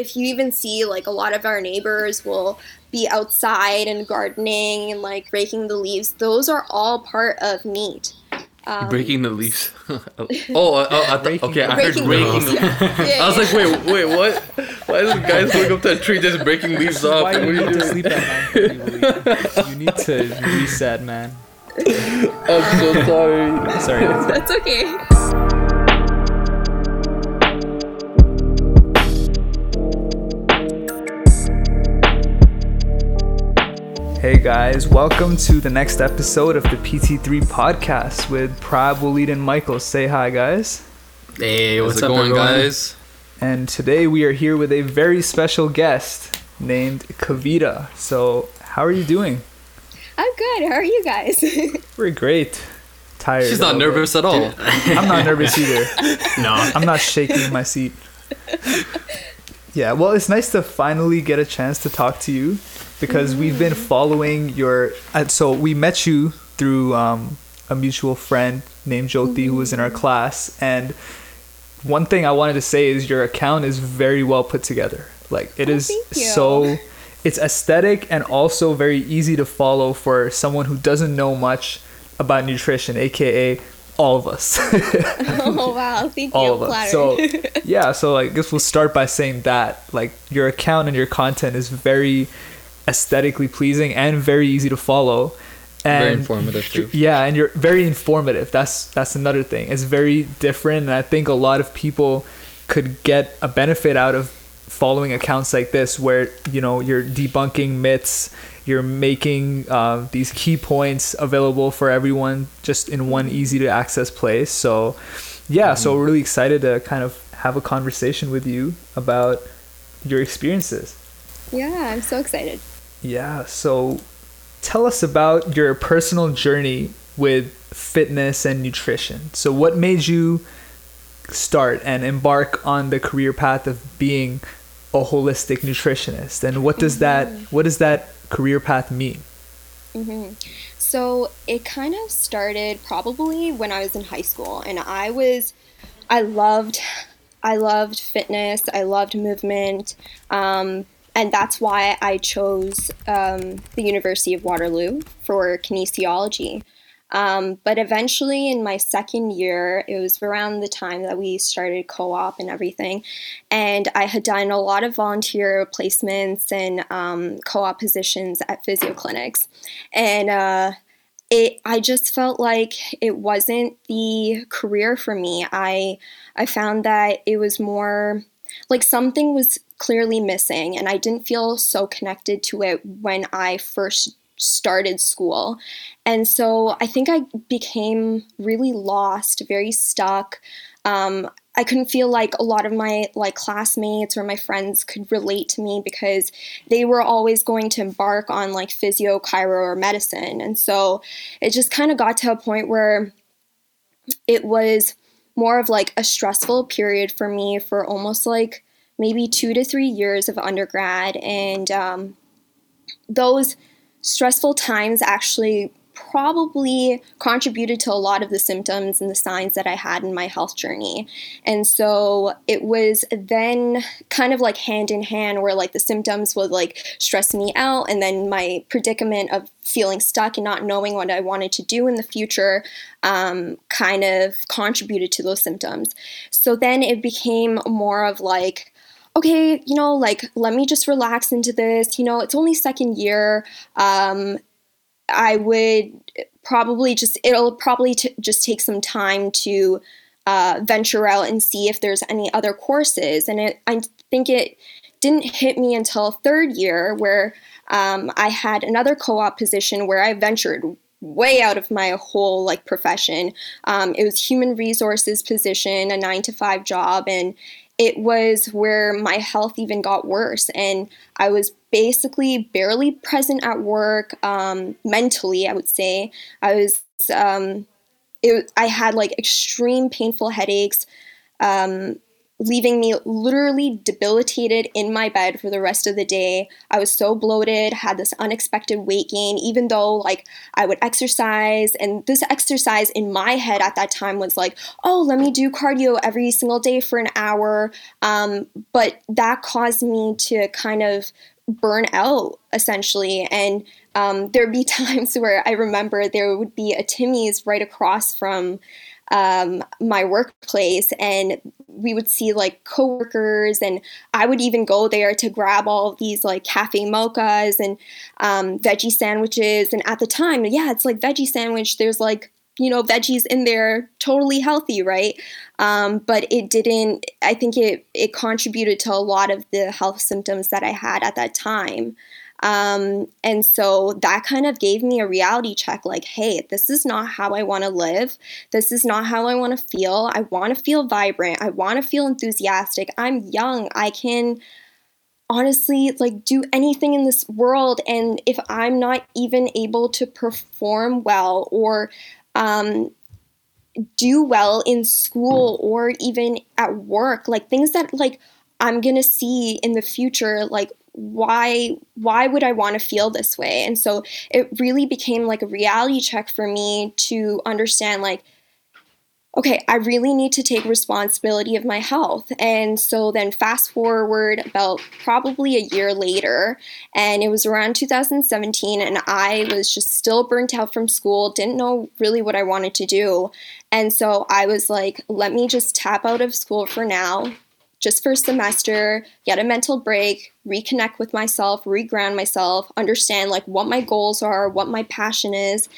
if you even see like a lot of our neighbors will be outside and gardening and like raking the leaves, those are all part of NEAT. Um, breaking the leaves. oh, oh, I th- okay. I heard breaking. The- yeah. Yeah, I was like, wait, wait, what? Why is the guys going up to a tree just breaking leaves off? Why you need to sleep at nine You need to reset, man. I'm so sorry. Sorry. That's okay. Hey guys, welcome to the next episode of the PT3 podcast with Prab, Waleed, and Michael. Say hi, guys. Hey, what's up, going, guys? And today we are here with a very special guest named Kavita. So, how are you doing? I'm good. How are you guys? We're great. Tired. She's not nervous at all. I'm not nervous either. no. I'm not shaking my seat. Yeah, well, it's nice to finally get a chance to talk to you because we've been following your. Uh, so we met you through um, a mutual friend named Jyoti who was in our class, and one thing I wanted to say is your account is very well put together. Like it oh, is so. It's aesthetic and also very easy to follow for someone who doesn't know much about nutrition, aka all of us. oh wow, thank all you. All of us. So yeah, so I guess we'll start by saying that like your account and your content is very aesthetically pleasing and very easy to follow. And very informative too. Yeah, and you're very informative. That's that's another thing. It's very different, and I think a lot of people could get a benefit out of following accounts like this, where you know you're debunking myths, you're making uh, these key points available for everyone just in one easy to access place. So, yeah, mm-hmm. so we're really excited to kind of have a conversation with you about your experiences. Yeah, I'm so excited. Yeah. So tell us about your personal journey with fitness and nutrition. So, what made you start and embark on the career path of being a holistic nutritionist? And what does mm-hmm. that what does that career path mean? Mm-hmm. So it kind of started probably when I was in high school, and I was I loved I loved fitness. I loved movement. Um, and that's why I chose um, the University of Waterloo for kinesiology. Um, but eventually, in my second year, it was around the time that we started co op and everything. And I had done a lot of volunteer placements and um, co op positions at physio clinics. And uh, it, I just felt like it wasn't the career for me. I, I found that it was more like something was clearly missing, and I didn't feel so connected to it when I first started school. And so I think I became really lost, very stuck. Um, I couldn't feel like a lot of my like classmates or my friends could relate to me because they were always going to embark on like physio, chiro, or medicine. And so it just kind of got to a point where it was more of like a stressful period for me for almost like maybe two to three years of undergrad. And um, those stressful times actually probably contributed to a lot of the symptoms and the signs that I had in my health journey. And so it was then kind of like hand in hand where like the symptoms would like stress me out and then my predicament of feeling stuck and not knowing what I wanted to do in the future um, kind of contributed to those symptoms. So then it became more of like, okay, you know, like let me just relax into this. You know, it's only second year. Um, I would probably just it'll probably t- just take some time to uh, venture out and see if there's any other courses. And it, I think it didn't hit me until third year where um, I had another co-op position where I ventured way out of my whole like profession. Um, it was human resources position, a nine to five job, and it was where my health even got worse. And I was basically barely present at work um, mentally, I would say. I was, um, it, I had like extreme painful headaches. Um, leaving me literally debilitated in my bed for the rest of the day. I was so bloated, had this unexpected weight gain, even though like I would exercise. And this exercise in my head at that time was like, oh, let me do cardio every single day for an hour. Um, but that caused me to kind of burn out essentially. And um, there'd be times where I remember there would be a Timmy's right across from um, my workplace and we would see like coworkers and i would even go there to grab all these like cafe mochas and um, veggie sandwiches. And at the time yeah it's like veggie sandwich. There's like you know veggies in there totally healthy right? Um, but it didn't i think it it contributed to a lot of the health symptoms that i had at that time um, and so that kind of gave me a reality check like, hey, this is not how I want to live. This is not how I want to feel. I want to feel vibrant. I want to feel enthusiastic. I'm young. I can honestly like do anything in this world. And if I'm not even able to perform well or, um, do well in school or even at work like things that like i'm gonna see in the future like why why would I want to feel this way? And so it really became like a reality check for me to understand like okay, I really need to take responsibility of my health. And so then fast forward about probably a year later, and it was around 2017, and I was just still burnt out from school, didn't know really what I wanted to do. And so I was like, let me just tap out of school for now, just for a semester, get a mental break, reconnect with myself, reground myself, understand like what my goals are, what my passion is.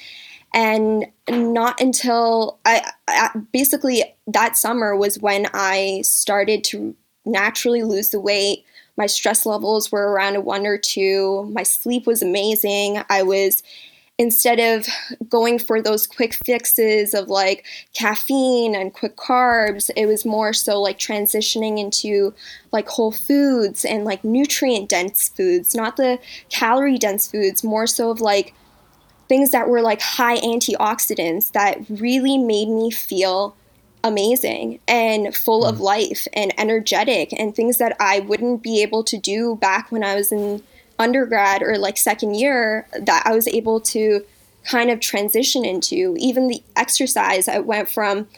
And not until I, I basically that summer was when I started to naturally lose the weight. My stress levels were around a one or two. My sleep was amazing. I was instead of going for those quick fixes of like caffeine and quick carbs, it was more so like transitioning into like whole foods and like nutrient dense foods, not the calorie dense foods, more so of like things that were like high antioxidants that really made me feel amazing and full of mm. life and energetic and things that I wouldn't be able to do back when I was in undergrad or like second year that I was able to kind of transition into. Even the exercise, I went from,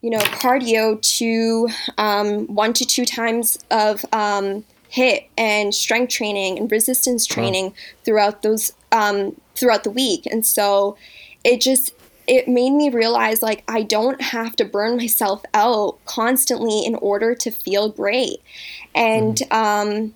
you know, cardio to um, one to two times of um, HIIT and strength training and resistance training throughout those um, throughout the week. And so it just it made me realize like I don't have to burn myself out constantly in order to feel great. And mm.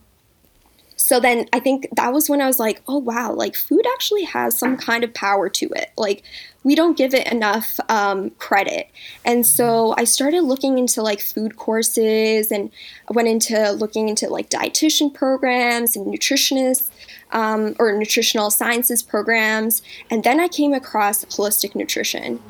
So then I think that was when I was like, oh wow, like food actually has some kind of power to it. Like we don't give it enough um, credit. And so I started looking into like food courses and I went into looking into like dietitian programs and nutritionists um, or nutritional sciences programs. And then I came across holistic nutrition.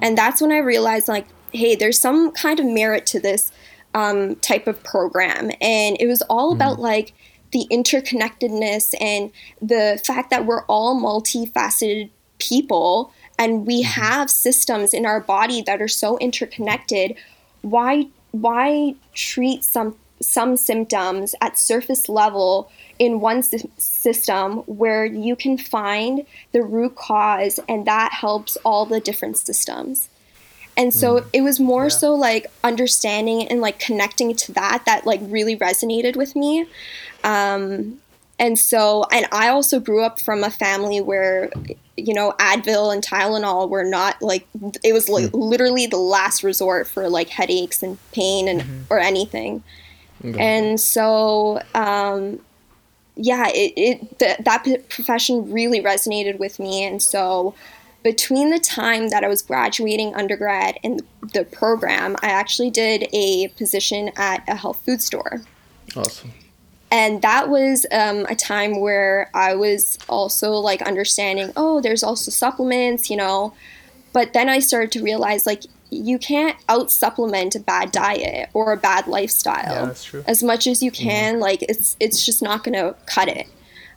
And that's when I realized like, hey, there's some kind of merit to this um, type of program. And it was all about mm. like, the interconnectedness and the fact that we're all multifaceted people and we mm-hmm. have systems in our body that are so interconnected why why treat some some symptoms at surface level in one system where you can find the root cause and that helps all the different systems and so mm. it was more yeah. so like understanding and like connecting to that that like really resonated with me um, and so, and I also grew up from a family where, you know, Advil and Tylenol were not like, it was like mm. literally the last resort for like headaches and pain and, mm-hmm. or anything. Okay. And so, um, yeah, it, it the, that profession really resonated with me. And so, between the time that I was graduating undergrad and the program, I actually did a position at a health food store. Awesome and that was um, a time where I was also like understanding, oh, there's also supplements, you know. But then I started to realize like you can't out supplement a bad diet or a bad lifestyle. Yeah, that's true. As much as you mm-hmm. can, mm-hmm. like it's it's just not gonna cut it.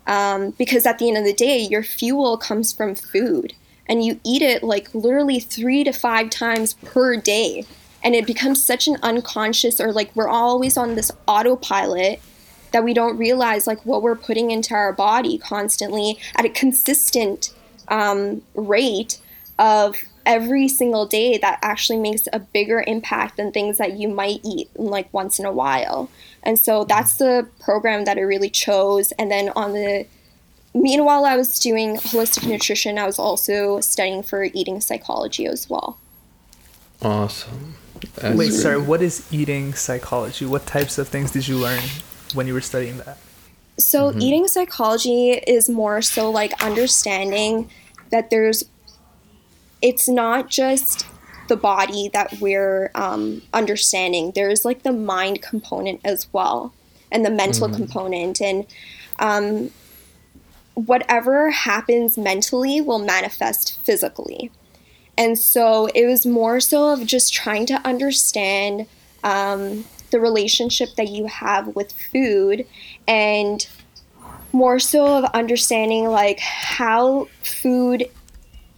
Um, because at the end of the day, your fuel comes from food, and you eat it like literally three to five times per day. and it becomes such an unconscious or like we're always on this autopilot that we don't realize like what we're putting into our body constantly at a consistent um, rate of every single day that actually makes a bigger impact than things that you might eat like once in a while. And so that's the program that I really chose. And then on the meanwhile I was doing holistic nutrition, I was also studying for eating psychology as well. Awesome. That's Wait, sorry, what is eating psychology? What types of things did you learn when you were studying that? So, mm-hmm. eating psychology is more so like understanding that there's, it's not just the body that we're um, understanding, there's like the mind component as well, and the mental mm-hmm. component. And um, whatever happens mentally will manifest physically. And so it was more so of just trying to understand um, the relationship that you have with food and more so of understanding like how food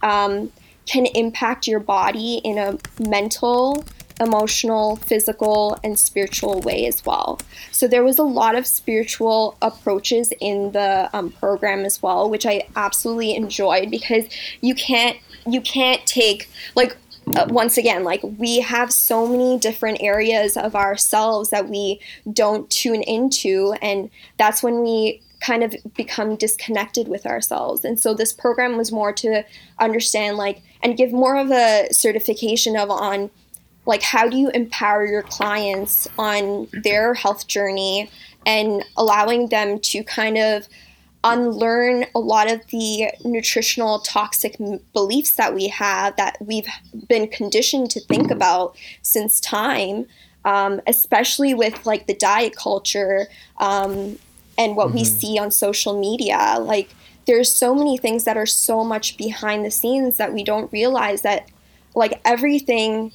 um, can impact your body in a mental emotional, physical, and spiritual way as well. So there was a lot of spiritual approaches in the um, program as well, which I absolutely enjoyed because you can't you can't take like uh, once again, like we have so many different areas of ourselves that we don't tune into, and that's when we kind of become disconnected with ourselves. And so this program was more to understand, like, and give more of a certification of on like how do you empower your clients on their health journey and allowing them to kind of unlearn a lot of the nutritional toxic beliefs that we have that we've been conditioned to think about since time um, especially with like the diet culture um, and what mm-hmm. we see on social media like there's so many things that are so much behind the scenes that we don't realize that like everything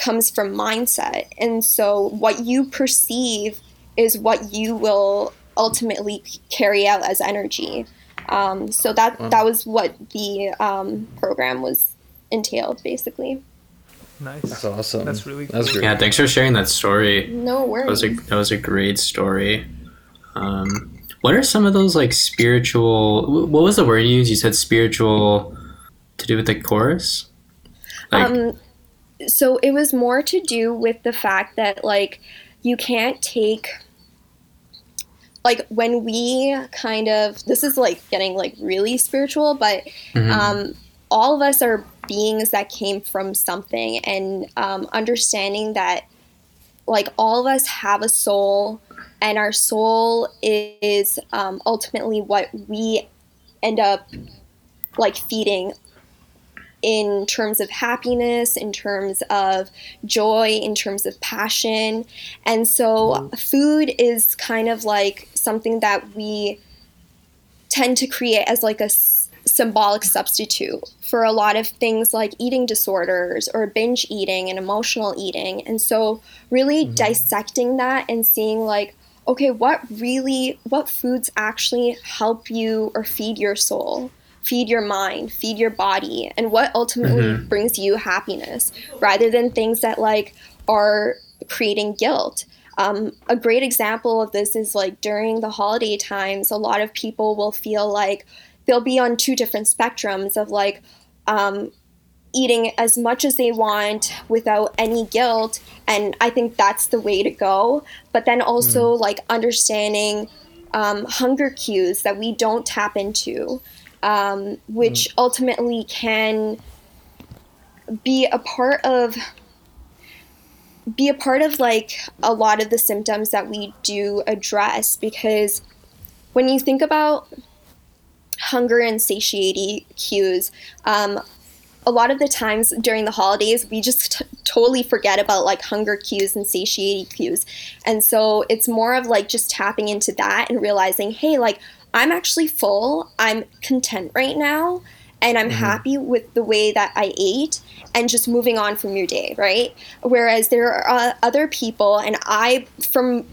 comes from mindset. And so what you perceive is what you will ultimately carry out as energy. Um, so that wow. that was what the um, program was entailed, basically. Nice. That's awesome. That's really cool. That's great. Yeah, thanks for sharing that story. No worries. That was a, that was a great story. Um, what are some of those like spiritual? What was the word you used? You said spiritual to do with the chorus. Like, um, so it was more to do with the fact that like you can't take like when we kind of this is like getting like really spiritual but mm-hmm. um all of us are beings that came from something and um, understanding that like all of us have a soul and our soul is um, ultimately what we end up like feeding in terms of happiness, in terms of joy, in terms of passion. And so, food is kind of like something that we tend to create as like a s- symbolic substitute for a lot of things like eating disorders or binge eating and emotional eating. And so, really mm-hmm. dissecting that and seeing like, okay, what really, what foods actually help you or feed your soul? Feed your mind, feed your body, and what ultimately mm-hmm. brings you happiness rather than things that like are creating guilt. Um, a great example of this is like during the holiday times, a lot of people will feel like they'll be on two different spectrums of like um, eating as much as they want without any guilt. And I think that's the way to go. But then also mm. like understanding um, hunger cues that we don't tap into um, which mm. ultimately can be a part of be a part of like a lot of the symptoms that we do address because when you think about hunger and satiety cues um, a lot of the times during the holidays we just t- totally forget about like hunger cues and satiety cues and so it's more of like just tapping into that and realizing hey like I'm actually full. I'm content right now and I'm mm-hmm. happy with the way that I ate and just moving on from your day, right? Whereas there are uh, other people, and I, from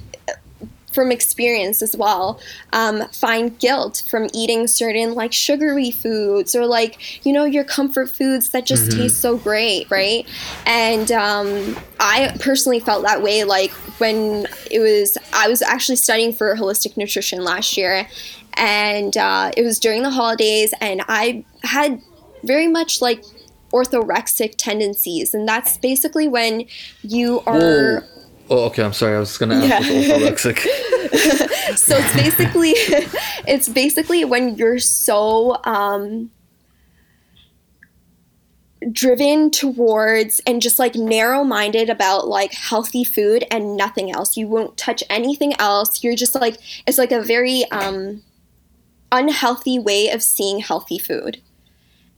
from experience as well, um, find guilt from eating certain like sugary foods or like, you know, your comfort foods that just mm-hmm. taste so great, right? And um, I personally felt that way like when it was, I was actually studying for holistic nutrition last year and uh, it was during the holidays and I had very much like orthorexic tendencies and that's basically when you are Whoa Oh, okay. I'm sorry. I was gonna ask yeah. orthorexic. so it's basically, it's basically when you're so um, driven towards and just like narrow-minded about like healthy food and nothing else. You won't touch anything else. You're just like it's like a very um, unhealthy way of seeing healthy food,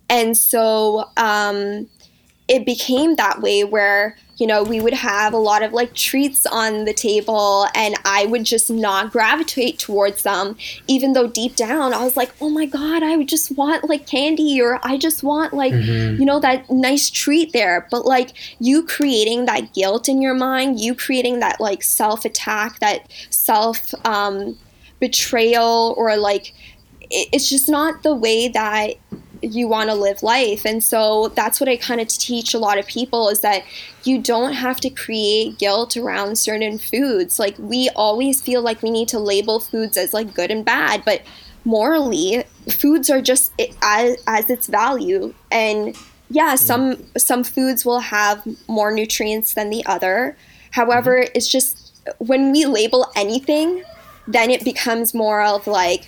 and so um, it became that way where you know, we would have a lot of like treats on the table and I would just not gravitate towards them, even though deep down I was like, oh my God, I would just want like candy or I just want like, mm-hmm. you know, that nice treat there. But like you creating that guilt in your mind, you creating that like self attack, that self um, betrayal, or like, it's just not the way that you want to live life. And so that's what I kind of teach a lot of people is that you don't have to create guilt around certain foods. Like we always feel like we need to label foods as like good and bad, but morally, foods are just as, as its value. And yeah, mm. some some foods will have more nutrients than the other. However, mm-hmm. it's just when we label anything, then it becomes more of like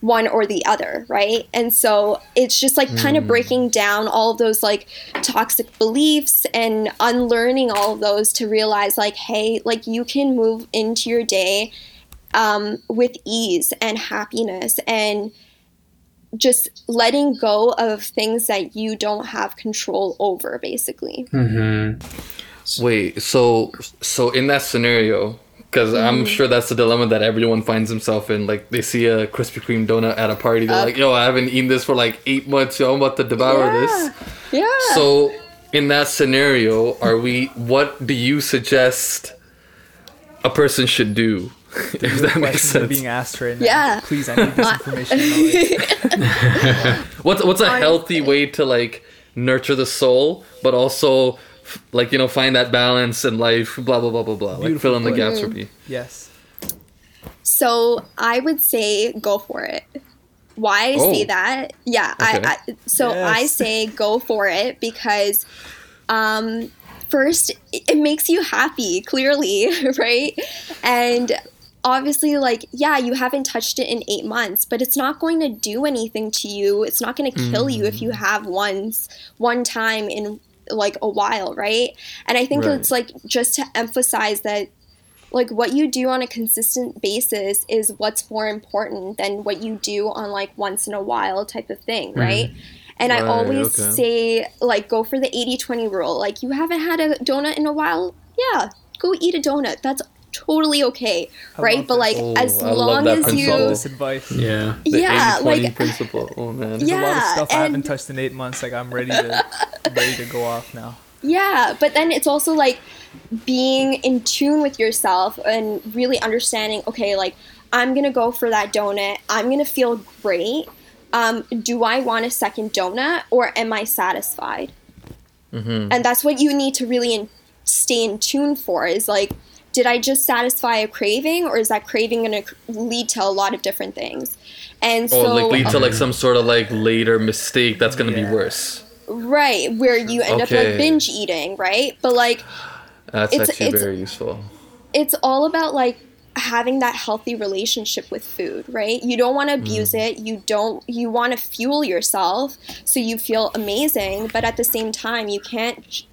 one or the other, right? And so it's just like mm. kind of breaking down all of those like toxic beliefs and unlearning all of those to realize like, hey, like you can move into your day um, with ease and happiness and just letting go of things that you don't have control over, basically. Mm-hmm. Wait, so so in that scenario, because mm. I'm sure that's the dilemma that everyone finds himself in. Like they see a Krispy Kreme donut at a party, they're uh, like, "Yo, I haven't eaten this for like eight months. Yo, I'm about to devour yeah, this." Yeah. So, in that scenario, are we? What do you suggest a person should do? if that makes sense. being asked right now. Yeah. Please, I need this information. what's what's a healthy way to like nurture the soul, but also like you know find that balance in life blah blah blah blah blah Beautiful like fill in the gaps for me yes so i would say go for it why i oh. say that yeah okay. I, I, so yes. i say go for it because um first it makes you happy clearly right and obviously like yeah you haven't touched it in eight months but it's not going to do anything to you it's not going to kill mm. you if you mm. have once one time in like a while, right? And I think right. it's like just to emphasize that like what you do on a consistent basis is what's more important than what you do on like once in a while type of thing, mm-hmm. right? Mm. And right, I always okay. say like go for the 80-20 rule. Like you haven't had a donut in a while? Yeah, go eat a donut. That's totally okay, right? But like oh, as long as you this advice. Yeah. The yeah, like principle. Oh man. There's yeah, a lot of stuff I haven't touched in 8 months like I'm ready to ready to go off now. Yeah, but then it's also like being in tune with yourself and really understanding, okay, like I'm going to go for that donut. I'm going to feel great. Um, do I want a second donut or am I satisfied? Mm-hmm. And that's what you need to really in, stay in tune for is like did I just satisfy a craving, or is that craving going to lead to a lot of different things? And so, oh, like lead to like some sort of like later mistake that's going to yeah. be worse. Right, where you end okay. up like binge eating, right? But like, that's it's, actually it's, very useful. It's all about like having that healthy relationship with food, right? You don't want to abuse mm. it. You don't you want to fuel yourself so you feel amazing, but at the same time you can't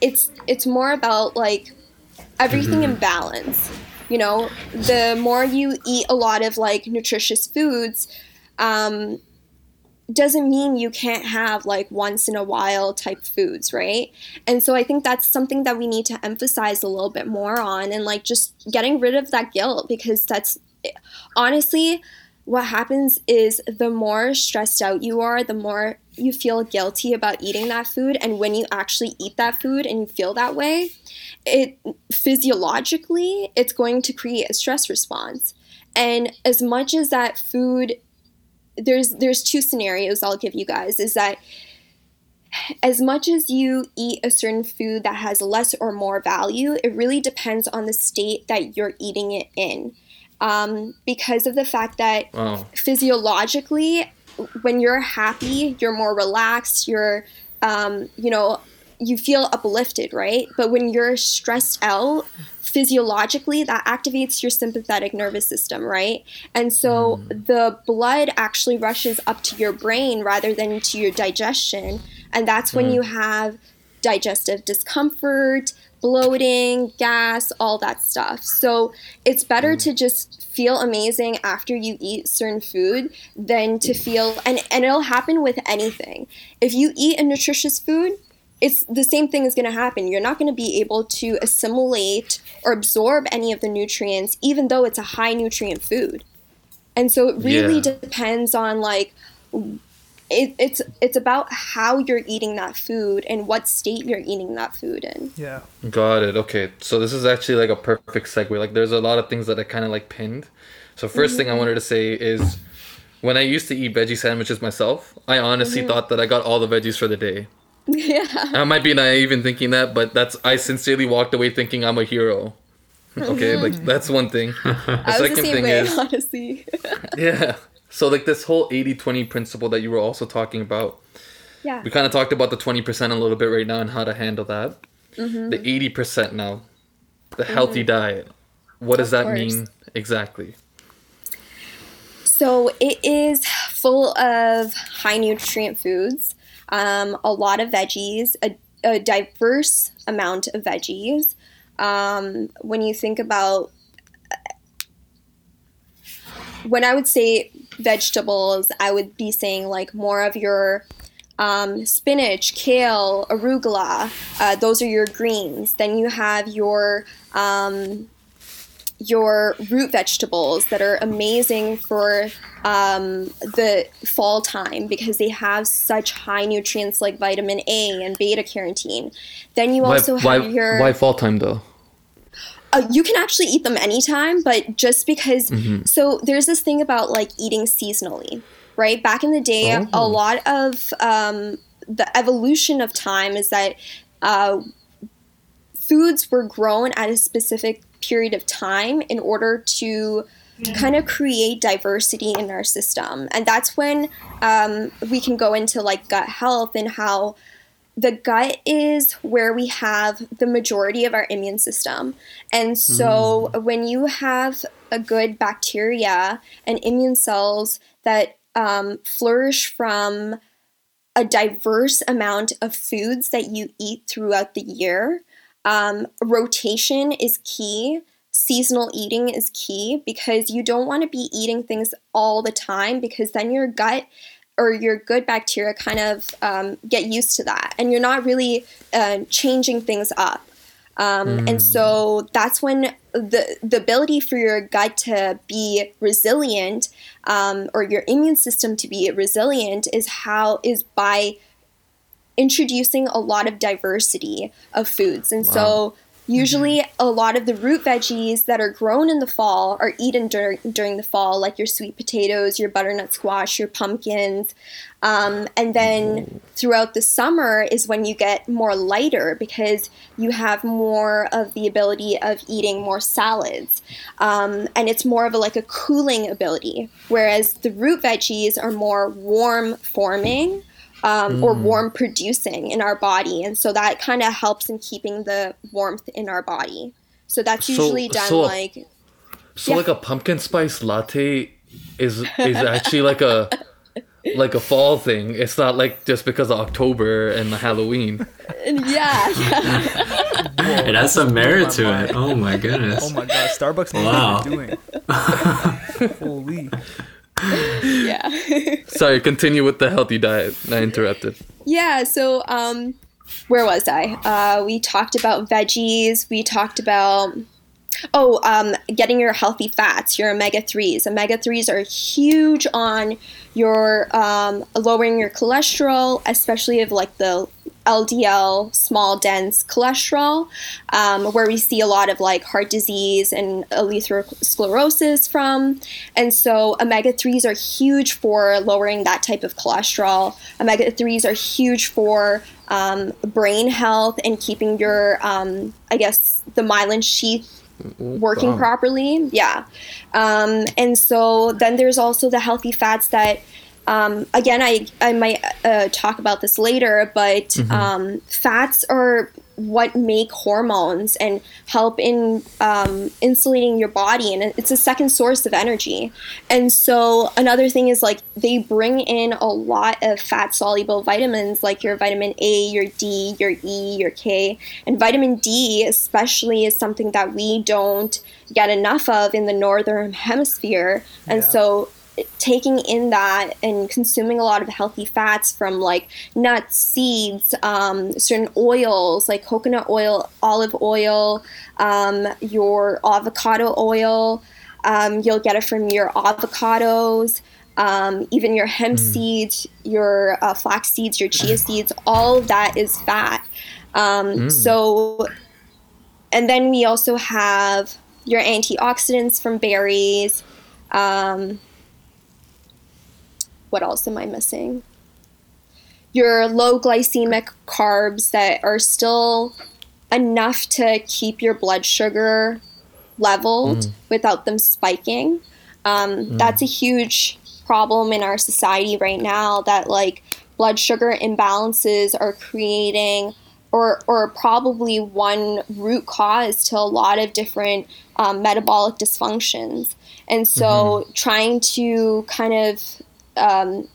it's it's more about like everything mm-hmm. in balance. You know, the more you eat a lot of like nutritious foods, um, doesn't mean you can't have like once in a while type foods, right? And so I think that's something that we need to emphasize a little bit more on and like just getting rid of that guilt because that's honestly what happens is the more stressed out you are, the more you feel guilty about eating that food and when you actually eat that food and you feel that way it physiologically it's going to create a stress response and as much as that food there's there's two scenarios I'll give you guys is that as much as you eat a certain food that has less or more value, it really depends on the state that you're eating it in. Um, because of the fact that Wow. physiologically, when you're happy, you're more relaxed, you're, um, you know, you feel uplifted, right? But when you're stressed out, physiologically, that activates your sympathetic nervous system, right? And so the blood actually rushes up to your brain rather than to your digestion. And that's when you have digestive discomfort, bloating, gas, all that stuff. So it's better mm. to just feel amazing after you eat certain food than to feel and, and it'll happen with anything. If you eat a nutritious food, it's the same thing is going to happen. You're not going to be able to assimilate or absorb any of the nutrients, even though it's a high nutrient food. And so it really Yeah. depends on like it, it's it's about how you're eating that food and what state you're eating that food in. Yeah. Got it. Okay. So this is actually like a perfect segue. Like there's a lot of things that I kind of like pinned. So 1st thing I mm-hmm. wanted to say is when I used to eat veggie sandwiches myself, I honestly mm-hmm. thought that I got all the veggies for the day. yeah. I might be naive in thinking that, but that's I sincerely walked away thinking I'm a hero. Okay, like mm-hmm. that's one thing. The I was the same way, honestly. yeah. So like this whole 80-20 principle that you were also talking about. yeah. We kind of talked about the 20% a little bit right now and how to handle that. Mm-hmm. The 80% now, the healthy diet. What does Of that course. mean exactly? So it is full of high nutrient foods, um, a lot of veggies, a, a diverse amount of veggies. Um, when you think about when I would say vegetables, I would be saying like more of your um, spinach, kale, arugula. Uh, those are your greens. Then you have your um, your root vegetables that are amazing for um, the fall time because they have such high nutrients like vitamin A and beta carotene. Then you also why, have your why fall time though? Uh, you can actually eat them anytime, but just because. So there's this thing about like eating seasonally, right? Back in the day, a Oh. lot of um, the evolution of time is that uh, foods were grown at a specific period of time in order to kind of create diversity in our system and that's when um, we can go into like gut health and how the gut is where we have the majority of our immune system. And so when you have a good bacteria and immune cells that um, flourish from a diverse amount of foods that you eat throughout the year, um, rotation is key. Seasonal eating is key because you don't want to be eating things all the time because then your gut or your good bacteria kind of um, get used to that and you're not really uh, changing things up. Um, And so that's when the the ability for your gut to be resilient um, or your immune system to be resilient is how is by introducing a lot of diversity of foods. And so usually a lot of the root veggies that are grown in the fall are eaten dur- during the fall, like your sweet potatoes, your butternut squash, your pumpkins. Um, and then throughout the summer is when you get more lighter because you have more of the ability of eating more salads. Um, and it's more of a, like a cooling ability, whereas the root veggies are more warm forming um, or warm producing in our body. And so that kind of helps in keeping the warmth in our body. So that's So- usually done so- like So Yeah. like a pumpkin spice latte is is actually like a like a fall thing. It's not like just because of October and Halloween. yeah, yeah. It has some merit to mind. it. Oh my goodness. Oh my god, Starbucks knows Wow. what they're doing. Holy. yeah. Sorry, continue with the healthy diet. I interrupted. Yeah, so um where was I? Uh we talked about veggies, we talked about oh, um, getting your healthy fats, your omega 3s. Omega 3s are huge on your um, lowering your cholesterol, especially of like the LDL, small dense cholesterol, um, where we see a lot of like heart disease and atherosclerosis from. And so omega 3s are huge for lowering that type of cholesterol. Omega 3s are huge for um, brain health and keeping your, um, I guess, the myelin sheath working Wow. properly. Yeah. Um, and so then there's also the healthy fats that, um, again, I, I might uh, talk about this later, but um, fats are what make hormones and help in um, insulating your body and it's a second source of energy. And so another thing is like they bring in a lot of fat soluble vitamins like your vitamin a your d your e your k. And vitamin d especially is something that we don't get enough of in the northern hemisphere. And Yeah. so taking in that and consuming a lot of healthy fats from like nuts, seeds, um, certain oils like coconut oil, olive oil, um, your avocado oil. Um, you'll get it from your avocados, um, even your hemp seeds, your uh, flax seeds, your chia seeds. All of that is fat. Um, So, and then we also have your antioxidants from berries. What else am I missing? Your low glycemic carbs that are still enough to keep your blood sugar leveled without them spiking. Um, That's a huge problem in our society right now that like blood sugar imbalances are creating or, or probably one root cause to a lot of different um, metabolic dysfunctions. And so trying to kind of um,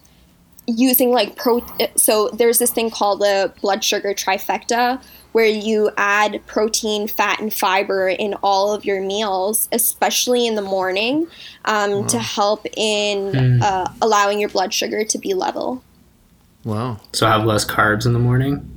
using like pro so there's this thing called the blood sugar trifecta where you add protein fat and fiber in all of your meals especially in the morning um, to help in uh, allowing your blood sugar to be level Wow. So have less carbs in the morning.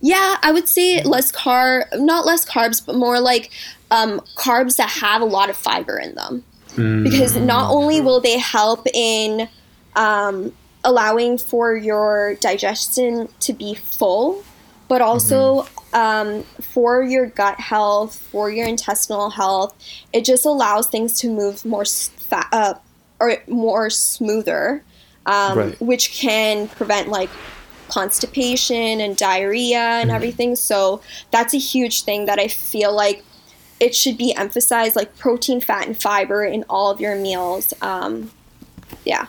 yeah i would say less carb not less carbs but more like um, carbs that have a lot of fiber in them Mm. because not only will they help in um, allowing for your digestion to be full, but also um, for your gut health, for your intestinal health, it just allows things to move more fa- uh, or more smoother, um, Right. which can prevent like constipation and diarrhea and everything. So that's a huge thing that I feel like it should be emphasized like protein, fat, and fiber in all of your meals. Um, yeah.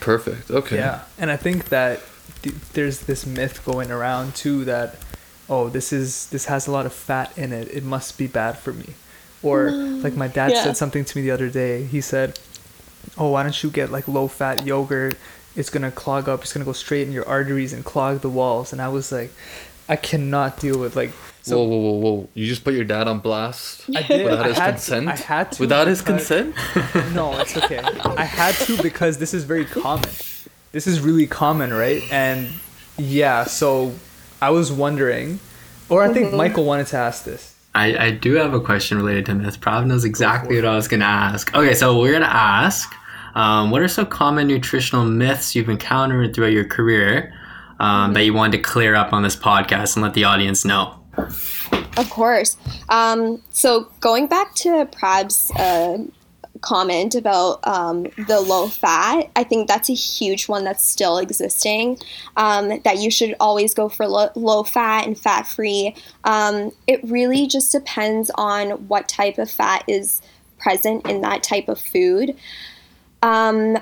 Perfect. Okay. Yeah, and I think that th- there's this myth going around too that oh this is this has a lot of fat in it. It must be bad for me. Or like my dad Yeah. said something to me the other day. He said, "Oh, why don't you get like low fat yogurt? It's going to clog up. It's going to go straight in your arteries and clog the walls." And I was like, I cannot deal with like so whoa, whoa, whoa, whoa! You just put your dad on blast I did. without I his had consent. To, I had to. Without his consent. no, it's okay. I had to because this is very common. This is really common, right? And yeah, so I was wondering, or I think Michael wanted to ask this. I, I do have a question related to myth. Prab knows exactly what I was going to ask. Okay, so we're going to ask um, what are some common nutritional myths you've encountered throughout your career um, that you wanted to clear up on this podcast and let the audience know? Of course. Um, so going back to Prab's uh, comment about um, the low fat, I think that's a huge one that's still existing. Um, that you should always go for lo- low fat and fat free. Um, it really just depends on what type of fat is present in that type of food. Um,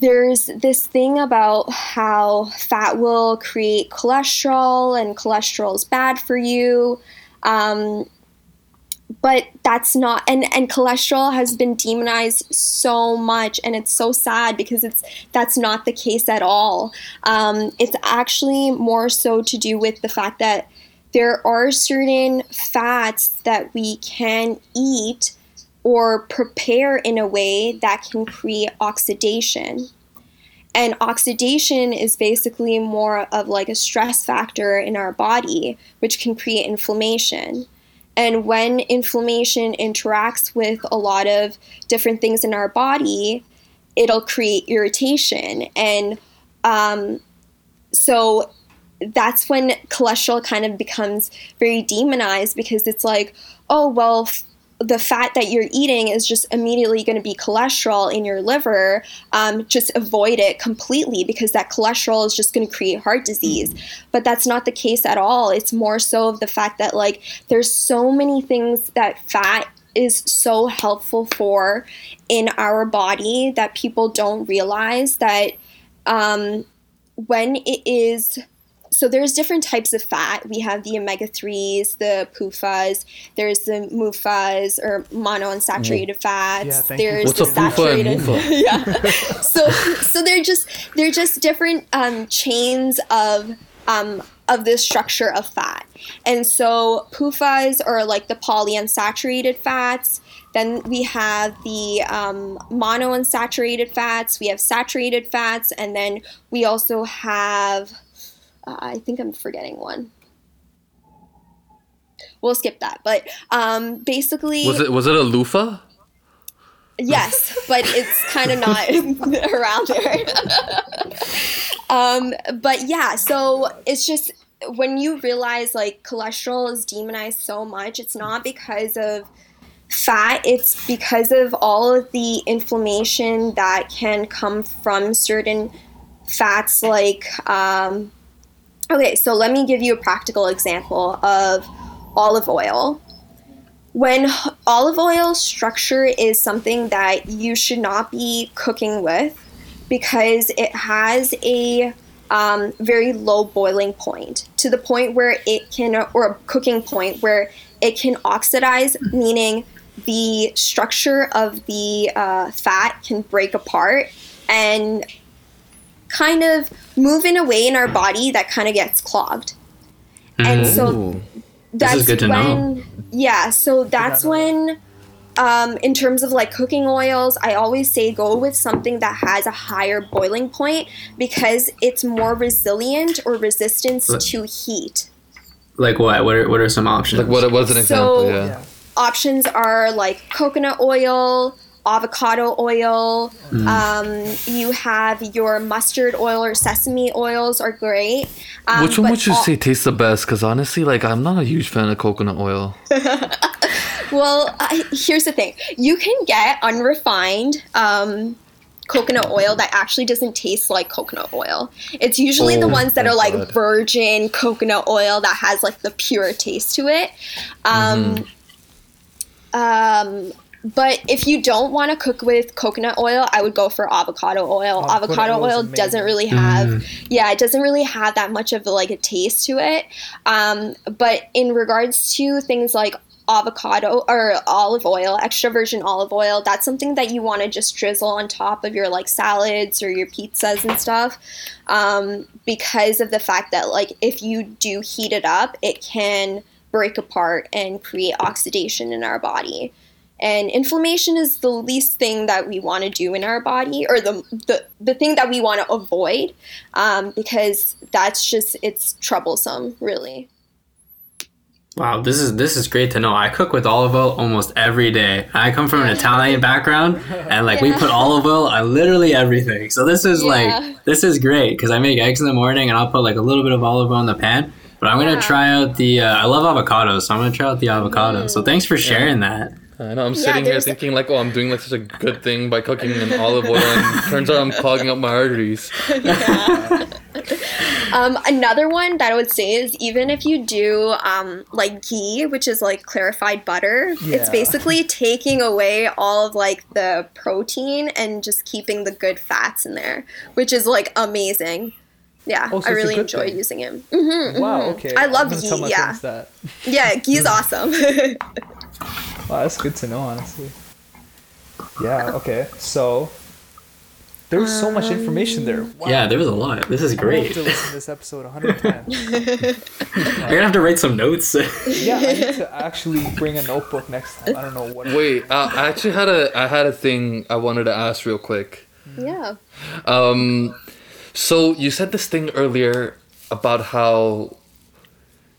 there's this thing about how fat will create cholesterol and cholesterol is bad for you. Um, but that's not and and cholesterol has been demonized so much and it's so sad because it's that's not the case at all um, it's actually more so to do with the fact that there are certain fats that we can eat or prepare in a way that can create oxidation and oxidation is basically more of like a stress factor in our body which can create inflammation And when inflammation interacts with a lot of different things in our body, it'll create irritation. And um, so that's when cholesterol kind of becomes very demonized because it's like, oh, well, the fat that you're eating is just immediately going to be cholesterol in your liver. Um, just avoid it completely because that cholesterol is just going to create heart disease. But that's not the case at all. It's more so of the fact that, like, there's so many things that fat is so helpful for in our body that people don't realize that um, when it is so there's different types of fat. We have the omega threes, the PUFAs. There's the MUFAs or monounsaturated fats. Yeah, thank you. there's What's the a PUFA and saturated. MUFA? yeah. So so they're just they're just different um, chains of um, of the structure of fat. And so PUFAs are like the polyunsaturated fats. Then we have the um, monounsaturated fats. We have saturated fats, and then we also have. Uh, I think I'm forgetting one. We'll skip that, but um, basically, Was it was it a loofah? Yes, but it's kind of not around there. um, but yeah, so it's just when you realize like cholesterol is demonized so much, it's not because of fat, it's because of all of the inflammation that can come from certain fats like um, okay so let me give you a practical example of olive oil. When olive oil structure is something that you should not be cooking with because it has a um, very low boiling point to the point where it can or a cooking point where it can oxidize meaning the structure of the uh, fat can break apart and kind of move in a way in our body that kind of gets clogged and so that's good to when know. yeah so that's know when um, in terms of like cooking oils i always say go with something that has a higher boiling point because it's more resilient or resistance But- to heat Like what? What are, what are some options? Like what was an example? So- yeah. Yeah. options are like coconut oil avocado oil um, you have your mustard oil or sesame oils are great um, Which one would you all- say tastes the best? Because honestly, like I'm not a huge fan of coconut oil. Well, I, here's the thing: you can get unrefined um, coconut oil that actually doesn't taste like coconut oil. It's usually the Oh, ones that are like God. virgin coconut oil that has like the pure taste to it. Um, um, but if you don't want to cook with coconut oil, I would go for avocado oil. Avocado avocado oil amazing. doesn't really have, yeah, it doesn't really have that much of like a taste to it. Um, but in regards to things like avocado or olive oil, extra virgin olive oil, that's something that you want to just drizzle on top of your like salads or your pizzas and stuff. Um, because of the fact that like if you do heat it up, it can break apart and create oxidation in our body. And inflammation is the least thing that we want to do in our body, or the the, the thing that we want to avoid, um, because that's just it's troublesome, really. Wow, this is this is great to know. I cook with olive oil almost every day. I come from an Italian background, and like we put olive oil on literally everything. So this is Yeah. like this is great because I make eggs in the morning, and I'll put like a little bit of olive oil in the pan. But I'm gonna try out the. Uh, I love avocados, so I'm gonna try out the avocado. Mm. So thanks for sharing that. I know. I'm sitting here thinking like, oh, I'm doing like such a good thing by cooking in olive oil, and turns out I'm clogging up my arteries. Um, another one that I would say is even if you do um, like ghee, which is like clarified butter, Yeah. it's basically taking away all of like the protein and just keeping the good fats in there, which is like amazing. Yeah, Oh, so I really enjoy thing. using it. hmm Wow. Okay. I I'm love ghee, tell my yeah. that. Yeah, ghee is awesome. Wow, that's good to know, honestly. Yeah. Okay. So there's so much information there. Wow. Yeah, there was a lot. This is great. I'm gonna have to listen to this episode hundred times. You're gonna have to write some notes. Yeah, I need to actually bring a notebook next time. I don't know what. Wait, uh, I actually had a I had a thing I wanted to ask real quick. yeah. Um, so you said this thing earlier about how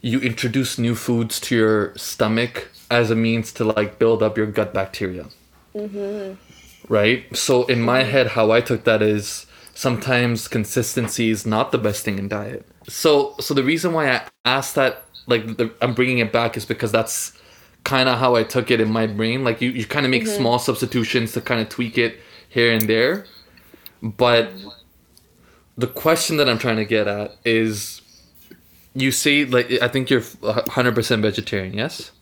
you introduce new foods to your stomach as a means to like build up your gut bacteria. Mm-hmm. Right? So in my mm-hmm. head how I took that is sometimes consistency is not the best thing in diet. So so the reason why I asked that like the, I'm bringing it back is because that's kind of how I took it in my brain. Like you, you kind of make mm-hmm. small substitutions to kind of tweak it here and there. But the question that I'm trying to get at is you say like I think you're 100% vegetarian, yes?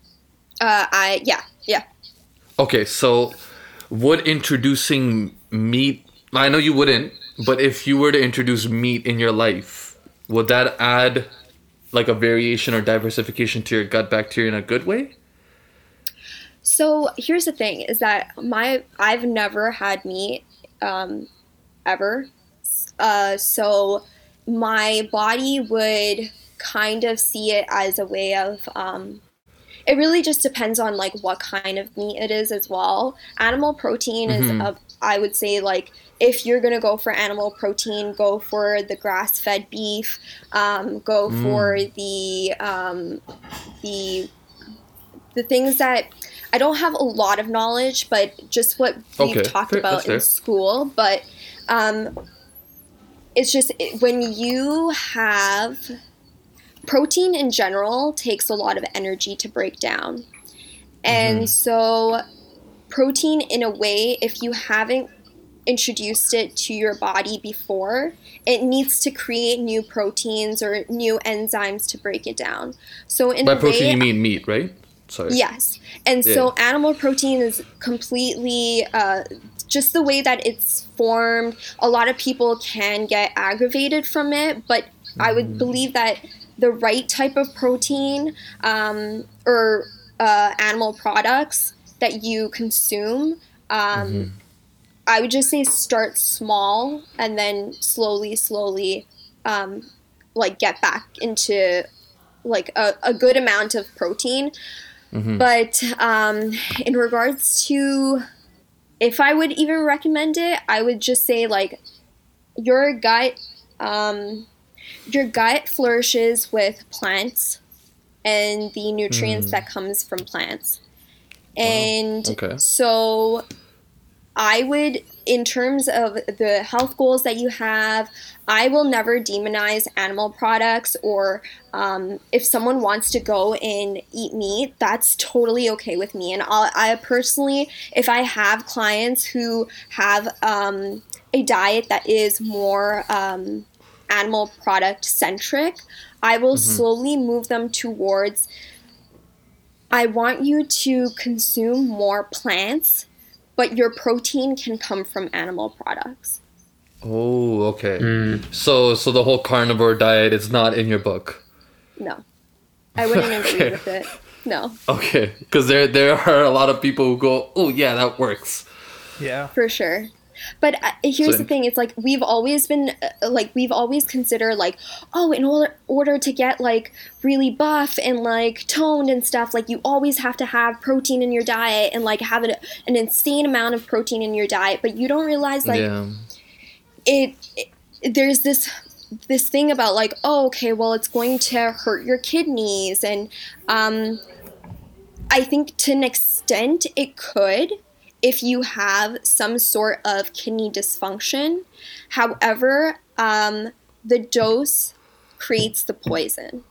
Uh, I yeah yeah. Okay, so would introducing meat I know you wouldn't, but if you were to introduce meat in your life, would that add like a variation or diversification to your gut bacteria in a good way? So here's the thing: is that my I've never had meat, um, ever. Uh, so my body would kind of see it as a way of. Um, it really just depends on like what kind of meat it is as well. Animal protein is a, I would say like if you're gonna go for animal protein, go for the grass-fed beef. Um, go for the um, the the things that I don't have a lot of knowledge, but just what we've talked fair- about fair. in school. But um, it's just it- when you have protein in general takes a lot of energy to break down, and Mm-hmm. so protein in a way, if you haven't introduced it to your body before, it needs to create new proteins or new enzymes to break it down. So in By protein way, you mean meat, right? Sorry. Yes. And so animal protein is completely uh, just the way that it's formed. A lot of people can get aggravated from it, but I Mm. would believe that the right type of protein um, or uh, animal products that you consume. Um, Mm-hmm. I would just say start small and then slowly, slowly, um, like get back into like a, a good amount of protein. But um, in regards to if I would even recommend it, I would just say like your gut, um, your gut flourishes with plants and the nutrients that comes from plants. And Okay. so I would, in terms of the health goals that you have, I will never demonize animal products or um, if someone wants to go and eat meat, that's totally okay with me. And I'll, I personally, if I have clients who have um, a diet that is more um, animal product centric, I will slowly move them towards. I want you to consume more plants, but your protein can come from animal products. Oh, okay. Mm. So so the whole carnivore diet is not in your book. No, I wouldn't Okay. agree with it. No, Okay, because there there are a lot of people who go, oh yeah, that works. Yeah. for sure. But uh, here's So- the thing: it's like we've always been uh, like we've always considered like, oh, in order order to get like really buff and like toned and stuff, like you always have to have protein in your diet and like have an, an insane amount of protein in your diet. But you don't realize like yeah. it, it there's this this thing about like oh okay well it's going to hurt your kidneys and um i think to an extent it could if you have some sort of kidney dysfunction however um the dose creates the poison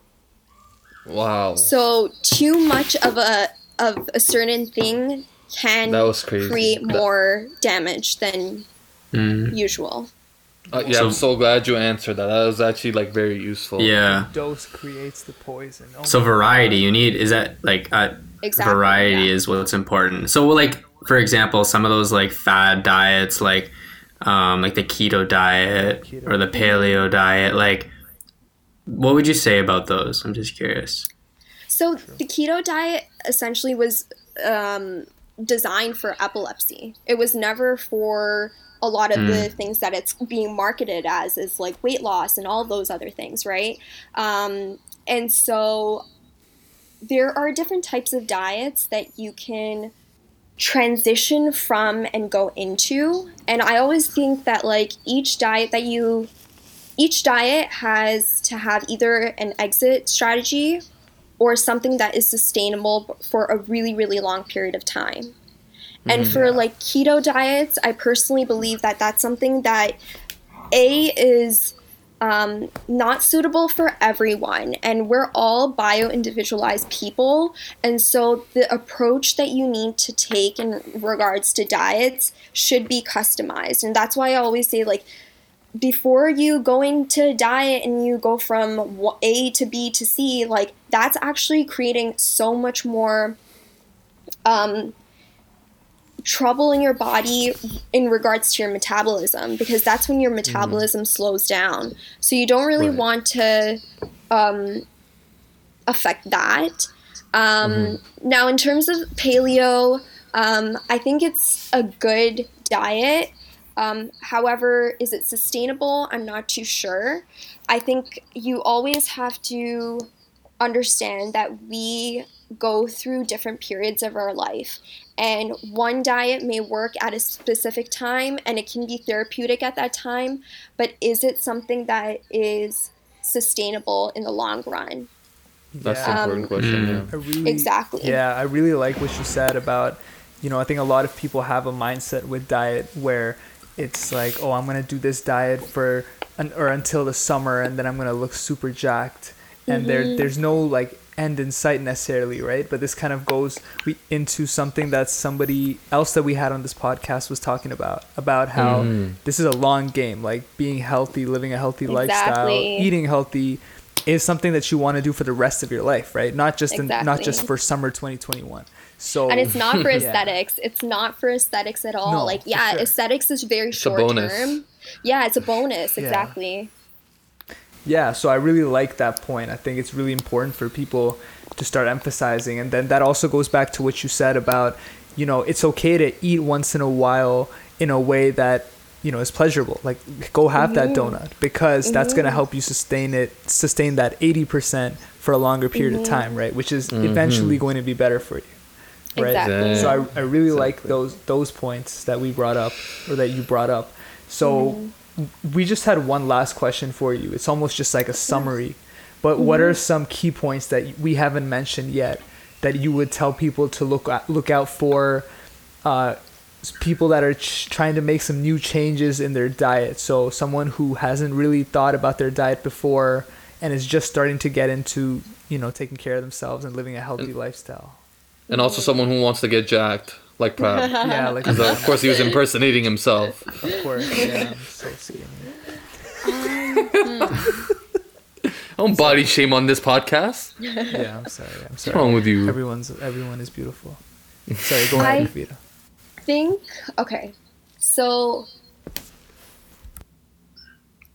Wow. so too much of a of a certain thing can That was crazy. create That- more damage than Mm. usual Uh, yeah, I'm so glad you answered that. That was actually like very useful. Yeah. Dose creates the poison. Oh So my variety, you need is that like uh, exactly variety yeah. is what's important. So like for example, some of those like fad diets like um like the keto diet Keto. or the paleo diet like what would you say about those? I'm just curious. So the keto diet essentially was um, designed for epilepsy. It was never for a lot of the things that it's being marketed as, is like weight loss and all those other things, right? Um, and so there are different types of diets that you can transition from and go into. And I always think that like each diet that you each diet has to have either an exit strategy or something that is sustainable for a really, really long period of time. And mm. for like keto diets, I personally believe that that's something that A is um, not suitable for everyone. And we're all bio individualized people. And so the approach that you need to take in regards to diets should be customized. And that's why I always say, like, before you go into diet and you go from A to B to C, like, that's actually creating so much more. Um, trouble in your body in regards to your metabolism because that's when your metabolism slows down. So you don't really Right. want to um, affect that. Um, Now, in terms of paleo, um, I think it's a good diet. Um, however, is it sustainable? I'm not too sure. I think you always have to understand that we go through different periods of our life. And one diet may work at a specific time and it can be therapeutic at that time, but is it something that is sustainable in the long run? That's Yeah. the important Um, question. Yeah. Really, Exactly. Yeah, I really like what you said about, you know, I think a lot of people have a mindset with diet where it's like, oh, I'm gonna do this diet for an, or until the summer, and then I'm gonna look super jacked, and there there's no like end in sight necessarily, right? But this kind of goes we into something that somebody else that we had on this podcast was talking about about how Mhm. this is a long game, like being healthy, living a healthy lifestyle, eating healthy is something that you want to do for the rest of your life, right? Not just in, not just for summer 2021. So And it's not for Yeah. aesthetics. It's not for aesthetics at all. No, like, yeah, sure. aesthetics is very a short bonus. term. Yeah, it's a bonus. Exactly. yeah, so I really like that point. I think it's really important for people to start emphasizing, and then that also goes back to what you said about, you know, it's okay to eat once in a while in a way that you know is pleasurable. Like go have that mm-hmm. donut because that's gonna mm-hmm. help you sustain it, sustain that eighty percent for a longer period of mm-hmm. time, right? Which is eventually going to be better for you, right? Exactly. So I, I really like those those points that we brought up or that you brought up. So we just had one last question for you. It's almost just like a summary. But what are some key points that we haven't mentioned yet that you would tell people to look at, look out for uh, people that are ch- trying to make some new changes in their diet. So someone who hasn't really thought about their diet before and is just starting to get into, you know, taking care of themselves and living a healthy lifestyle. And also someone who wants to get jacked, like Prab. Yeah, like So of course he was impersonating himself. of course. Yeah, I'm so skinny. Don't um, hmm. body shame on this podcast. Yeah, I'm sorry. I'm sorry. What's sorry. wrong with you? Everyone's everyone is beautiful. Sorry, go ahead, I- Vita. think okay so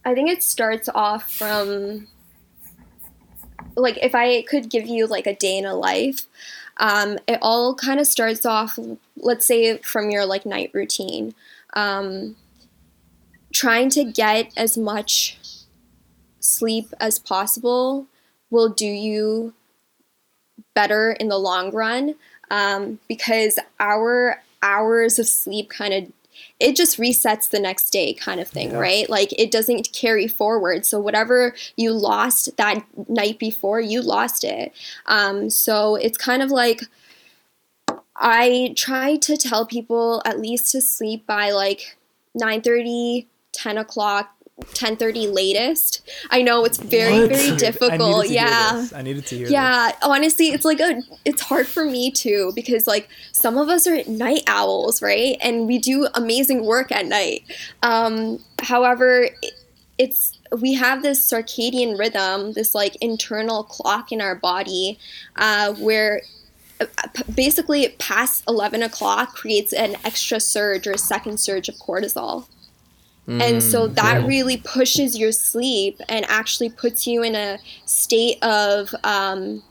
i think it starts off from like if i could give you like a day in a life um, it all kind of starts off let's say from your like night routine. Um, trying to get as much sleep as possible will do you better in the long run um, because our hours of sleep kind of it just resets the next day kind of thing Yeah. right? Like it doesn't carry forward. So whatever you lost that night before you lost it. Um, so it's kind of like i try to tell people at least to sleep by like 9 30, 10 o'clock 10.30 latest i know it's very What? very difficult hear yeah this. I needed to hear this. yeah, honestly, it's like a it's hard for me too because like some of us are night owls, right? And we do amazing work at night. Um, however, it, it's we have this circadian rhythm, this like internal clock in our body, uh, where uh, basically past 11 o'clock creates an extra surge or second surge of cortisol. And so that yeah. really pushes your sleep and actually puts you in a state of um,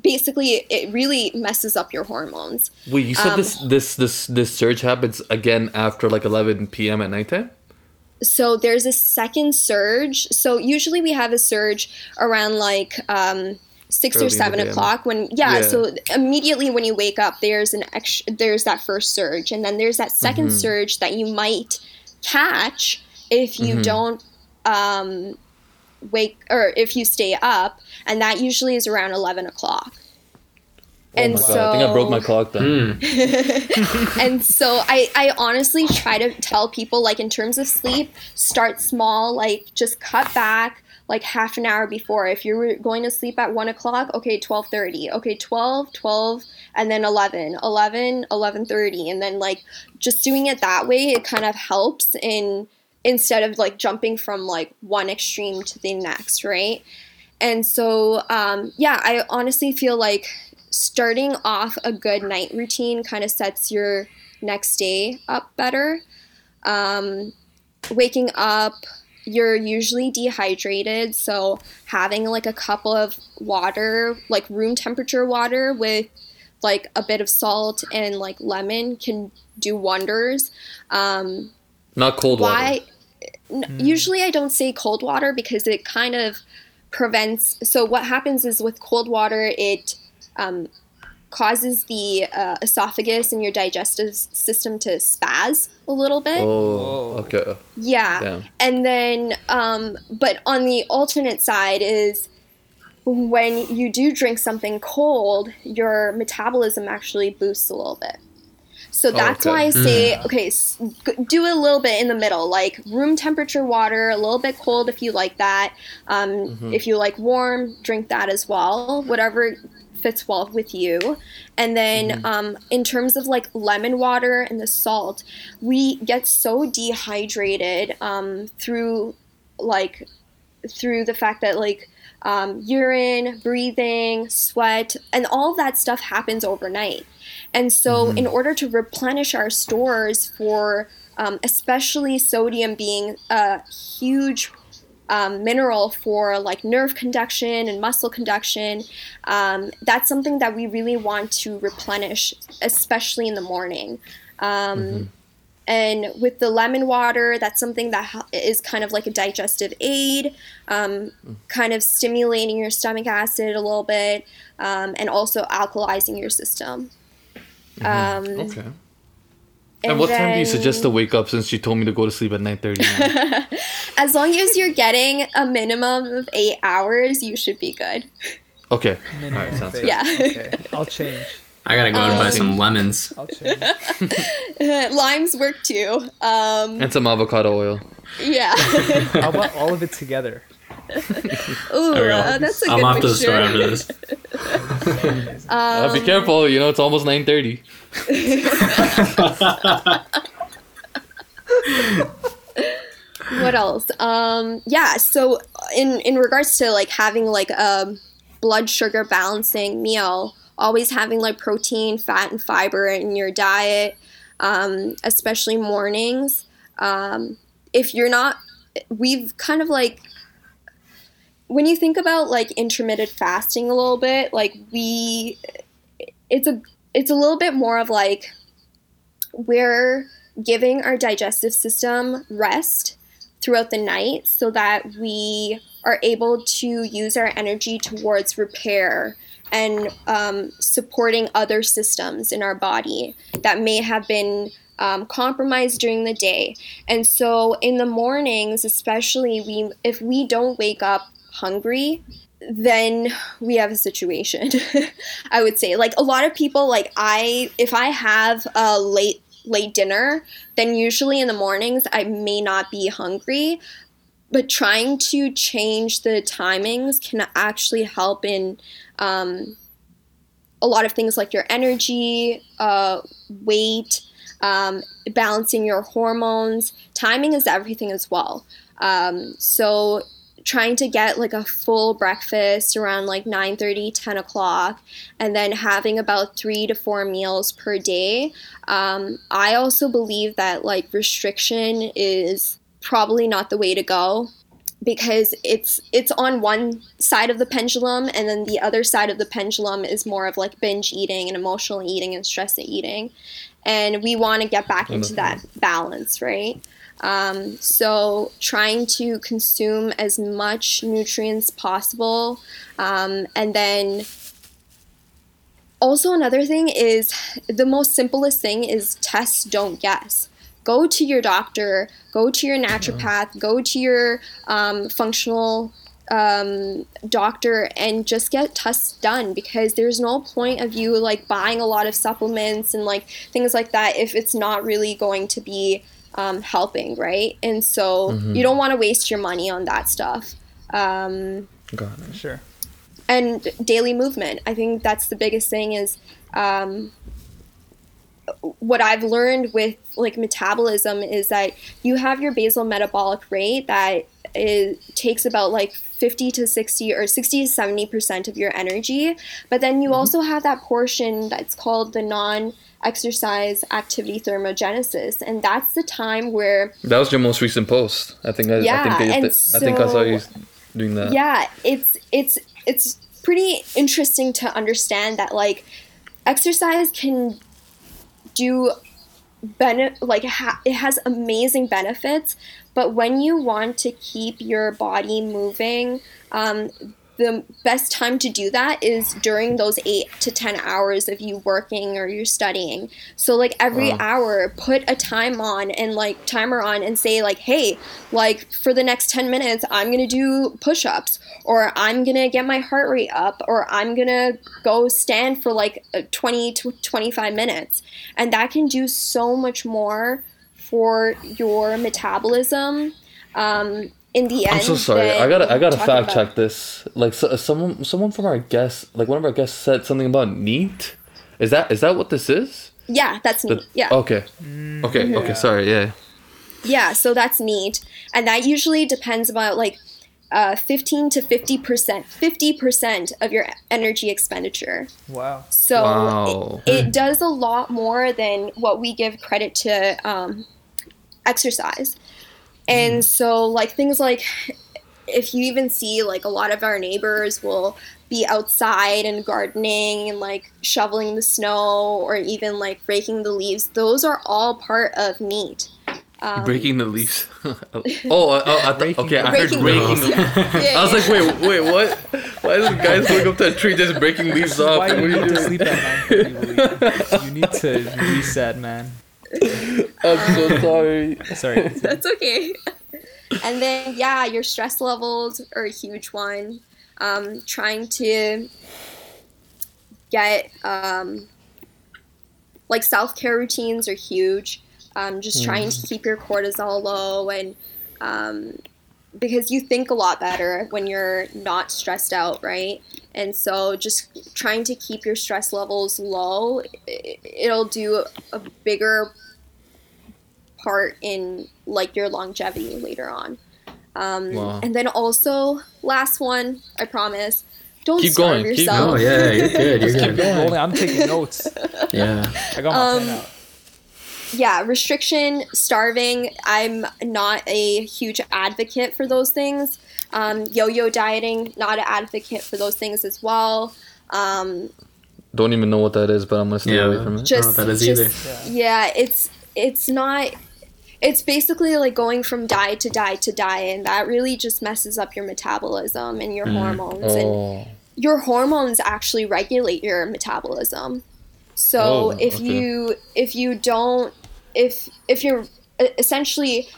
basically it really messes up your hormones. Wait, you said Um, this this this this surge happens again after like 11 p.m. at nighttime? So there's a second surge. So usually we have a surge around like um, six Early or seven o'clock when yeah, Yeah. So immediately when you wake up, there's an extra, there's that first surge, and then there's that 2nd Mm-hmm. surge that you might catch if you Mhm. don't um, wake or if you stay up, and that usually is around eleven o'clock. and oh my so God, I think I broke my clock then. Hmm. and so I, I honestly try to tell people like in terms of sleep start small like just cut back like half an hour before. If you're going to sleep at 1 o'clock okay 12.30 okay 12 12 and then 11 11 11.30 and then like just doing it that way it kind of helps in instead of like jumping from like one extreme to the next right? And so um, yeah i honestly feel like starting off a good night routine kind of sets your next day up better. Um, waking up, you're usually dehydrated, so having like a cup of water, like room temperature water with like a bit of salt and like lemon can do wonders. Um, Not cold water. why n- usually i don't say cold water because it kind of prevents so what happens is with cold water it um, causes the uh, esophagus and your digestive system to spaz a little bit. Oh, okay. yeah. Damn. and then um, but on the alternate side is when you do drink something cold your metabolism actually boosts a little bit. So that's Okay. why i say okay do a little bit in the middle like room temperature water a little bit cold if you like that. Um, if you like warm drink that as well. Whatever fits well with you. And then um, in terms of like lemon water and the salt we get so dehydrated um, through like through the fact that like um, urine, breathing, sweat, and all that stuff happens overnight. And so, in order to replenish our stores for, um, especially sodium being a huge um, mineral for like nerve conduction and muscle conduction, um, that's something that we really want to replenish, especially in the morning. Um, And with the lemon water, that's something that is kind of like a digestive aid, um, kind of stimulating your stomach acid a little bit, um, and also alkalizing your system. Um, Okay. And, what time do you suggest to wake up since you told me to go to sleep at 9.30? As long as you're getting a minimum of eight hours, you should be good. okay. Minimum Alright, sounds good. Yeah. Okay, I'll change. I gotta go and buy Um, some lemons. I'll change. Limes work too. Um, And some avocado oil. yeah. How about all of it together? Ooh, There we go. uh, that's a good I'm off to the store after this. Uh, Um, be careful, you know, it's almost 9.30. what else um yeah so in in regards to like having like a blood sugar balancing meal always having like protein fat and fiber in your diet um especially mornings um if you're not we've kind of like when you think about like intermittent fasting a little bit like we it's a it's a little bit more of like we're giving our digestive system rest throughout the night so that we are able to use our energy towards repair and um, supporting other systems in our body that may have been um, compromised during the day. And so in the mornings, especially, we if we don't wake up hungry, then we have a situation. I would say, like a lot of people, like I, if I have a late late dinner, then usually in the mornings I may not be hungry. But trying to change the timings can actually help in um, a lot of things like your energy, uh, weight, um, balancing your hormones. Timing is everything as well. Um, so trying to get like a full breakfast around like 9 30 10 o'clock and then having about three to four meals per day. Um, i also believe that like restriction is probably not the way to go because it's it's on one side of the pendulum and then the other side of the pendulum is more of like binge eating and emotional eating and stress eating. And we want to get back into that balance right um, so trying to consume as much nutrients possible. Um, and then also another thing is the most simplest thing is test don't guess. Go to your doctor go to your naturopath go to your um, functional um, doctor and just get tests done because there's no point of you like buying a lot of supplements and like things like that if it's not really going to be um, helping, right? And so Mm-hmm. you don't want to waste your money on that stuff. Um, Got it. Sure. and daily movement. I think that's the biggest thing is um, what I've learned with like metabolism is that you have your basal metabolic rate that is, takes about like 50 to 60 or 60 to 70 percent of your energy, but then you mm-hmm. also have that portion that's called the non exercise activity thermogenesis and that's the time where That was your most recent post. I think I, Yeah, I think I, and I think I saw so- you doing that. yeah it's it's it's pretty interesting to understand that like exercise can do benefit like ha- it has amazing benefits but when you want to keep your body moving um, the best time to do that is during those eight to ten hours of you working or you're studying so like every Wow. hour put a time on and like timer on and say like hey like for the next 10 minutes i'm gonna do push-ups or i'm gonna get my heart rate up or i'm gonna go stand for like uh, 20 to 25 minutes and that can do so much more for your metabolism um, in the end I'm so sorry. I gotta I gotta fact about- check this. Like so, someone someone from our guests, like one of our guests said something about NEAT. Is that is that what this is? yeah that's The- neat yeah Okay. Okay. Okay. Sorry. Yeah. Yeah, so that's neat. And that usually depends about like uh, 15 to 50%, 50% of your energy expenditure. Wow. So Wow. it, it does a lot more than what we give credit to um, exercise. And so, like, things like if you even see, like, a lot of our neighbors will be outside and gardening and like shoveling the snow or even like raking the leaves, those are all part of neat. Um, breaking the leaves. oh, oh, I thought- Breaking okay. I heard breaking breaking. leaves, The, yeah. Yeah, I was like, wait, wait, what? Why is the guys going up to a tree just breaking leaves off? Why What you need to sleep at 9:30, You need to reset, man. I'm so sorry. Sorry. That's okay. and then, yeah, your stress levels are a huge one. Um, trying to get um, like self care routines are huge. Um, just trying to keep your cortisol low and um, because you think a lot better when you're not stressed out, right? And so just trying to keep your stress levels low, it'll do a bigger part in like your longevity later on. Um, Wow. And then also, last one, I promise, don't Keep starve going, keep yourself. Oh yeah, you're good. You're Keep good. it rolling. I'm taking notes. Yeah. I got my pen Um, out. yeah, restriction, starving. I'm not a huge advocate for those things. Um, yo-yo dieting, not an advocate for those things as well. Um, Don't even know what that is, but I'm gonna stay Yeah. away from it. just, that is just either. yeah, it's it's not. It's basically like going from diet to diet to diet, and that really just messes up your metabolism and your hormones. And Oh. your hormones actually regulate your metabolism. So Oh, if okay. you if you don't if if you're essentially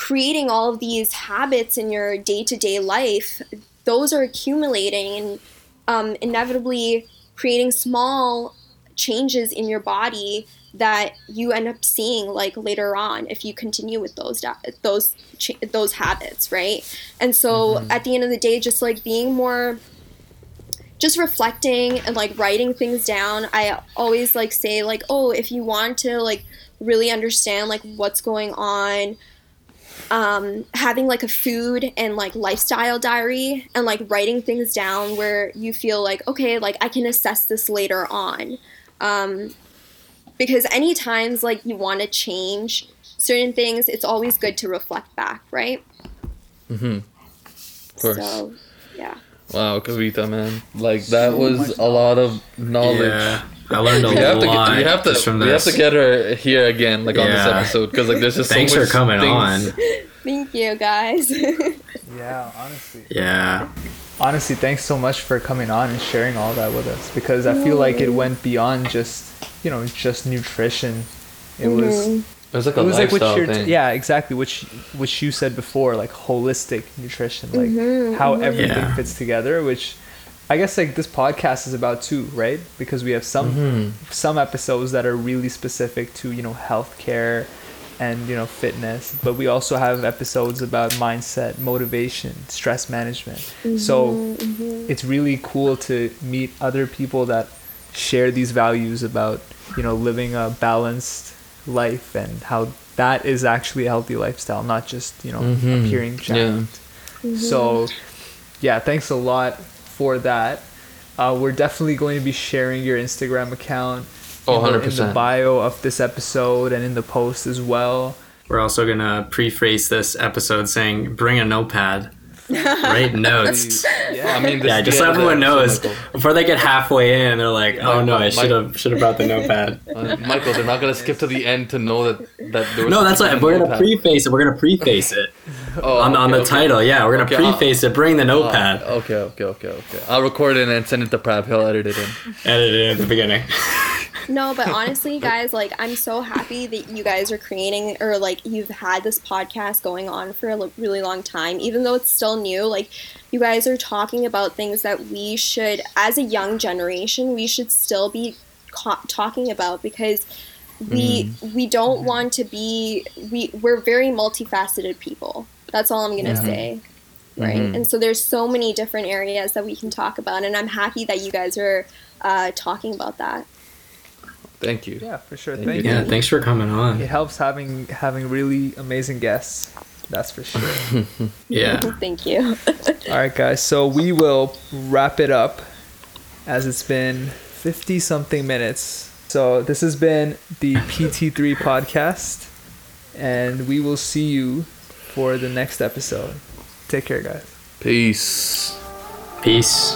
creating all of these habits in your day-to-day life, those are accumulating and um, inevitably creating small changes in your body that you end up seeing like later on if you continue with those those those habits, right? And so at the end of the day, just like being more just reflecting and like writing things down i always like say like oh if you want to like really understand like what's going on um, having like a food and like lifestyle diary and like writing things down where you feel like okay like i can assess this later on um, because any times like you want to change certain things it's always good to reflect back right Mm-hmm. Of course. so yeah Wow, Kavita, man. Like that was a lot of knowledge. Yeah. I learned a We have lot get, we have just to from we have to get her here again, like on this episode, because like there's just Thanks so for coming things- on. thank you guys Yeah, honestly. Yeah. Honestly, thanks so much for coming on and sharing all that with us because I feel like it mm-hmm. went beyond just, you know, just nutrition. It was mm-hmm. It was like a it was like lifestyle what you're thing. yeah exactly which which you said before like holistic nutrition like Mm-hmm, how everything Yeah. fits together which i guess like this podcast is about too right because we have some Mm-hmm. some episodes that are really specific to you know healthcare and you know fitness but we also have episodes about mindset motivation stress management so it's really cool to meet other people that share these values about you know living a balanced life and how that is actually a healthy lifestyle not just you know Mhm. appearing Yeah. jacked. So yeah thanks a lot for that. Uh, we're definitely going to be sharing your instagram account Oh, in the- in the bio of this episode and in the post as well. We're also gonna preface this episode saying, "Bring a notepad, write notes." yeah I mean, this yeah, just the so end of everyone knows episode, before they get halfway in, they're like, "Oh no, I should have should have brought the notepad." Uh, Michael, they're not gonna skip to the end to know that that there was No, that's something what we're gonna notepad. preface it. We're gonna preface it Oh, on, on the okay. title. Yeah, we're gonna Okay, I'll- preface it. Bring the notepad. okay, okay, okay, okay. I'll record it and send it to Prab. He'll edit it in. Edit it at the beginning. No, but honestly, guys, like I'm so happy that you guys are creating or like you've had this podcast going on for a l- really long time, even though it's still new. Like you guys are talking about things that we should, as a young generation, we should still be ca- talking about because we mm. we don't mm. want to be we we're very multifaceted people. That's all I'm gonna say. Right, Mhm. and so there's so many different areas that we can talk about, and I'm happy that you guys are uh, talking about that. Thank you. yeah for sure Thank thank, you. you Yeah, thanks for coming on. it helps having having really amazing guests that's for sure Yeah. Thank you. All right, guys. So we will wrap it up as it's been 50 something minutes. So this has been the PT3 podcast, and we will see you for the next episode. Take care, guys. Peace. Peace.